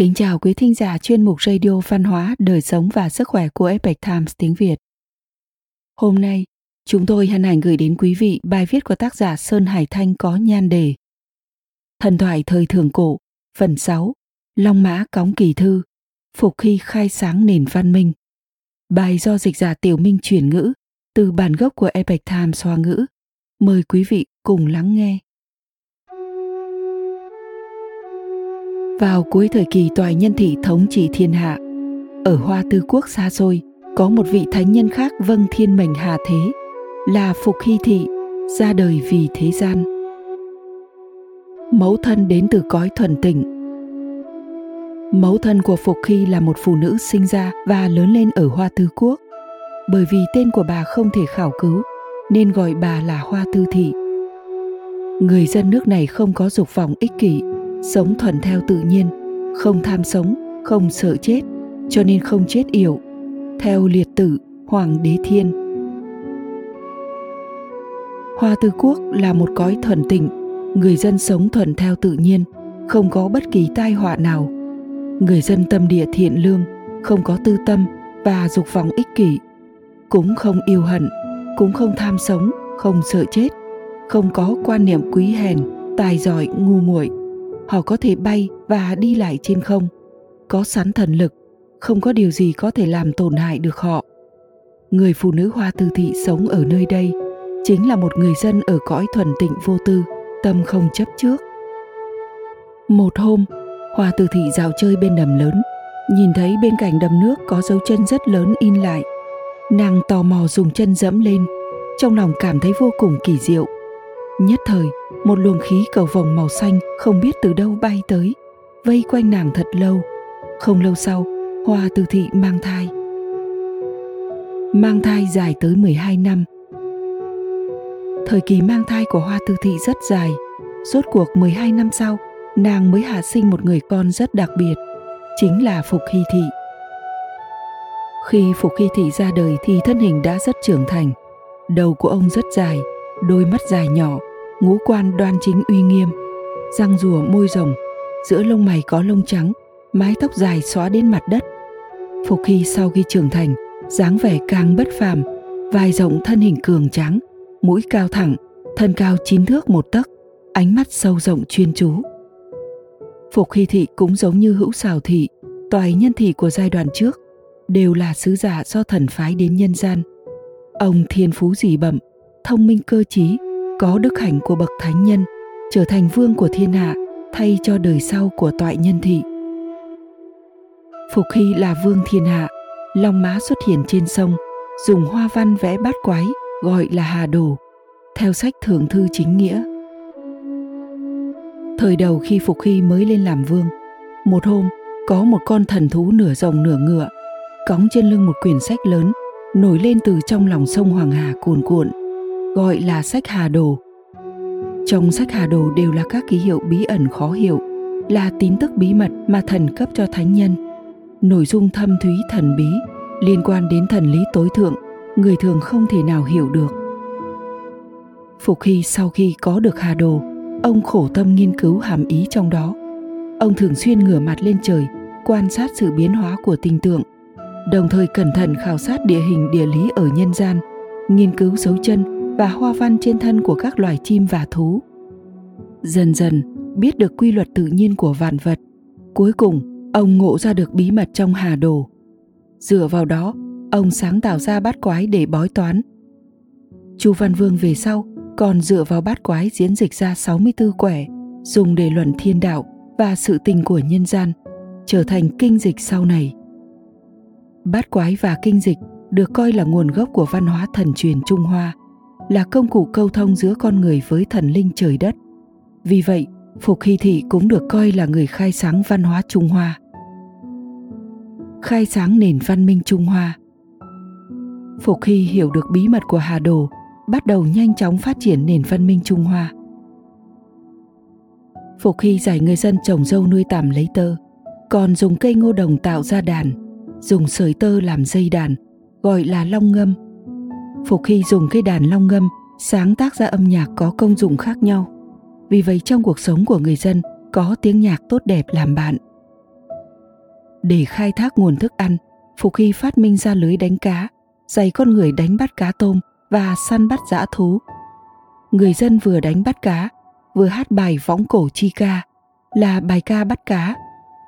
Kính chào quý thính giả chuyên mục radio văn hóa, đời sống và sức khỏe của Epoch Times tiếng Việt. Hôm nay, chúng tôi hân hạnh gửi đến quý vị bài viết của tác giả Sơn Hải Thanh có nhan đề Thần thoại thời thượng cổ, phần 6, Long Mã Cóng Kỳ Thư, Phục khi khai sáng nền văn minh. Bài do dịch giả Tiểu Minh chuyển ngữ từ bản gốc của Epoch Times Hoa ngữ. Mời quý vị cùng lắng nghe. Vào cuối thời kỳ toại nhân thị thống trị thiên hạ, ở Hoa Tư Quốc xa xôi, có một vị thánh nhân khác vâng thiên mệnh hạ thế, là Phục Hy Thị, ra đời vì thế gian. Mẫu thân đến từ cõi thuần tịnh. Mẫu thân của Phục Hy là một phụ nữ sinh ra và lớn lên ở Hoa Tư Quốc. Bởi vì tên của bà không thể khảo cứu, nên gọi bà là Hoa Tư Thị. Người dân nước này không có dục vọng ích kỷ sống thuần theo tự nhiên, không tham sống, không sợ chết, cho nên không chết yểu. Theo liệt tử, hoàng đế thiên. Hoa tư quốc là một cõi thuần tịnh, người dân sống thuần theo tự nhiên, không có bất kỳ tai họa nào. Người dân tâm địa thiện lương, không có tư tâm và dục vọng ích kỷ, cũng không yêu hận, cũng không tham sống, không sợ chết, không có quan niệm quý hèn, tài giỏi, ngu muội họ có thể bay và đi lại trên không. Có sẵn thần lực, không có điều gì có thể làm tổn hại được họ. Người phụ nữ hoa tư thị sống ở nơi đây chính là một người dân ở cõi thuần tịnh vô tư, tâm không chấp trước. Một hôm, hoa tư thị dạo chơi bên đầm lớn, nhìn thấy bên cạnh đầm nước có dấu chân rất lớn in lại. Nàng tò mò dùng chân dẫm lên, trong lòng cảm thấy vô cùng kỳ diệu. Nhất thời một luồng khí cầu vồng màu xanh không biết từ đâu bay tới, vây quanh nàng thật lâu. Không lâu sau, hoa từ thị mang thai. Mang thai dài tới 12 năm. Thời kỳ mang thai của hoa tư thị rất dài. Rốt cuộc 12 năm sau, nàng mới hạ sinh một người con rất đặc biệt, chính là phục hy thị. Khi phục hy thị ra đời thì thân hình đã rất trưởng thành. Đầu của ông rất dài, đôi mắt dài nhỏ ngũ quan đoan chính uy nghiêm, răng rùa môi rồng, giữa lông mày có lông trắng, mái tóc dài xóa đến mặt đất. Phục hy sau khi trưởng thành, dáng vẻ càng bất phàm vai rộng thân hình cường tráng, mũi cao thẳng, thân cao chín thước một tấc, ánh mắt sâu rộng chuyên chú. Phục hy thị cũng giống như hữu xào thị, toài nhân thị của giai đoạn trước, đều là sứ giả do thần phái đến nhân gian. Ông thiên phú dị bẩm, thông minh cơ trí có đức hạnh của bậc thánh nhân, trở thành vương của thiên hạ, thay cho đời sau của toại nhân thị. Phục hy là vương thiên hạ, long mã xuất hiện trên sông, dùng hoa văn vẽ bát quái, gọi là hà đồ, theo sách thượng thư chính nghĩa. Thời đầu khi phục hy mới lên làm vương, một hôm, có một con thần thú nửa rồng nửa ngựa cõng trên lưng một quyển sách lớn, nổi lên từ trong lòng sông hoàng hà cuồn cuộn gọi là sách Hà Đồ. Trong sách Hà Đồ đều là các ký hiệu bí ẩn khó hiểu, là tín tức bí mật mà thần cấp cho thánh nhân. Nội dung thâm thúy thần bí, liên quan đến thần lý tối thượng, người thường không thể nào hiểu được. Phục Hy sau khi có được Hà Đồ, ông khổ tâm nghiên cứu hàm ý trong đó. Ông thường xuyên ngửa mặt lên trời, quan sát sự biến hóa của tinh tượng, đồng thời cẩn thận khảo sát địa hình địa lý ở nhân gian, nghiên cứu dấu chân và hoa văn trên thân của các loài chim và thú. Dần dần, biết được quy luật tự nhiên của vạn vật, cuối cùng, ông ngộ ra được bí mật trong hà đồ. Dựa vào đó, ông sáng tạo ra bát quái để bói toán. Chu văn vương về sau còn dựa vào bát quái diễn dịch ra 64 quẻ, dùng để luận thiên đạo và sự tình của nhân gian, trở thành kinh dịch sau này. Bát quái và kinh dịch được coi là nguồn gốc của văn hóa thần truyền Trung Hoa là công cụ câu thông giữa con người với thần linh trời đất. Vì vậy, Phục Hy Thị cũng được coi là người khai sáng văn hóa Trung Hoa. Khai sáng nền văn minh Trung Hoa Phục Hy hiểu được bí mật của Hà Đồ, bắt đầu nhanh chóng phát triển nền văn minh Trung Hoa. Phục Hy dạy người dân trồng dâu nuôi tằm lấy tơ, còn dùng cây ngô đồng tạo ra đàn, dùng sợi tơ làm dây đàn, gọi là long ngâm Phục Hy dùng cây đàn long ngâm sáng tác ra âm nhạc có công dụng khác nhau. Vì vậy trong cuộc sống của người dân có tiếng nhạc tốt đẹp làm bạn. để khai thác nguồn thức ăn, Phục Hy phát minh ra lưới đánh cá, dạy con người đánh bắt cá tôm và săn bắt dã thú. Người dân vừa đánh bắt cá, vừa hát bài võng cổ chi ca, là bài ca bắt cá,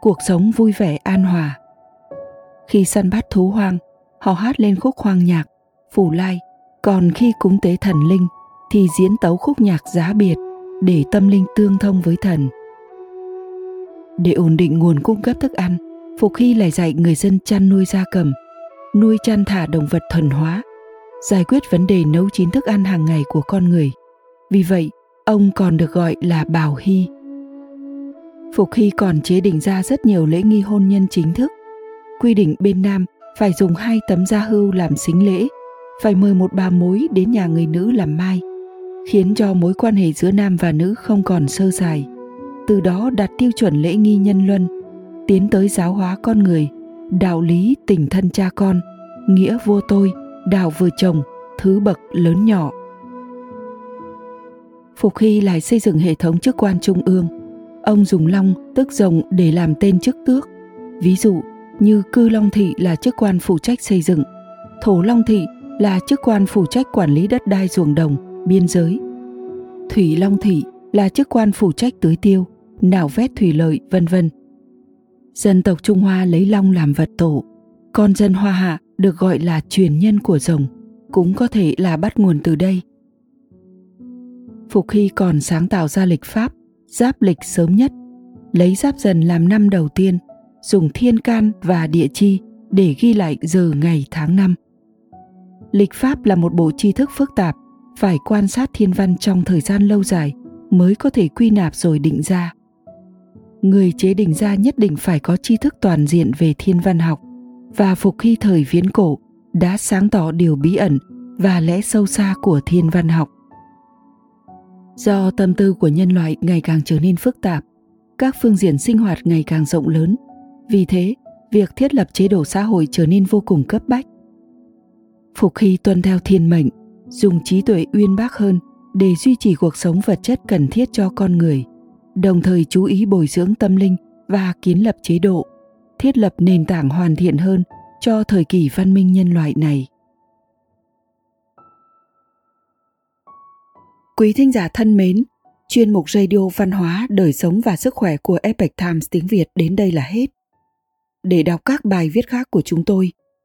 cuộc sống vui vẻ an hòa. Khi săn bắt thú hoang, họ hát lên khúc hoang nhạc, phủ lai, còn khi cúng tế thần linh thì diễn tấu khúc nhạc giá biệt để tâm linh tương thông với thần. Để ổn định nguồn cung cấp thức ăn, Phục Hy lại dạy người dân chăn nuôi gia cầm, nuôi chăn thả động vật thuần hóa, giải quyết vấn đề nấu chín thức ăn hàng ngày của con người. Vì vậy, ông còn được gọi là Bảo Hy. Phục Hy còn chế định ra rất nhiều lễ nghi hôn nhân chính thức. Quy định bên Nam phải dùng hai tấm da hưu làm xính lễ, phải mời một bà mối đến nhà người nữ làm mai, khiến cho mối quan hệ giữa nam và nữ không còn sơ sài. Từ đó đặt tiêu chuẩn lễ nghi nhân luân, tiến tới giáo hóa con người, đạo lý tình thân cha con, nghĩa vua tôi, đạo vợ chồng, thứ bậc lớn nhỏ. Phục Hy lại xây dựng hệ thống chức quan trung ương. Ông dùng long tức rồng để làm tên chức tước. Ví dụ như cư long thị là chức quan phụ trách xây dựng, thổ long thị là chức quan phụ trách quản lý đất đai ruộng đồng, biên giới. Thủy long thị là chức quan phụ trách tưới tiêu, nạo vét thủy lợi, vân vân. Dân tộc Trung Hoa lấy long làm vật tổ, con dân Hoa Hạ được gọi là truyền nhân của rồng, cũng có thể là bắt nguồn từ đây. Phục Hy còn sáng tạo ra lịch pháp, giáp lịch sớm nhất, lấy giáp dần làm năm đầu tiên, dùng thiên can và địa chi để ghi lại giờ ngày tháng năm. Lịch pháp là một bộ tri thức phức tạp, phải quan sát thiên văn trong thời gian lâu dài mới có thể quy nạp rồi định ra. Người chế định ra nhất định phải có tri thức toàn diện về thiên văn học và phục khi thời viễn cổ đã sáng tỏ điều bí ẩn và lẽ sâu xa của thiên văn học. Do tâm tư của nhân loại ngày càng trở nên phức tạp, các phương diện sinh hoạt ngày càng rộng lớn, vì thế, việc thiết lập chế độ xã hội trở nên vô cùng cấp bách. Phục Hy tuân theo thiên mệnh, dùng trí tuệ uyên bác hơn để duy trì cuộc sống vật chất cần thiết cho con người, đồng thời chú ý bồi dưỡng tâm linh và kiến lập chế độ thiết lập nền tảng hoàn thiện hơn cho thời kỳ văn minh nhân loại này. Quý thính giả thân mến, chuyên mục radio văn hóa, đời sống và sức khỏe của Epoch Times tiếng Việt đến đây là hết. Để đọc các bài viết khác của chúng tôi,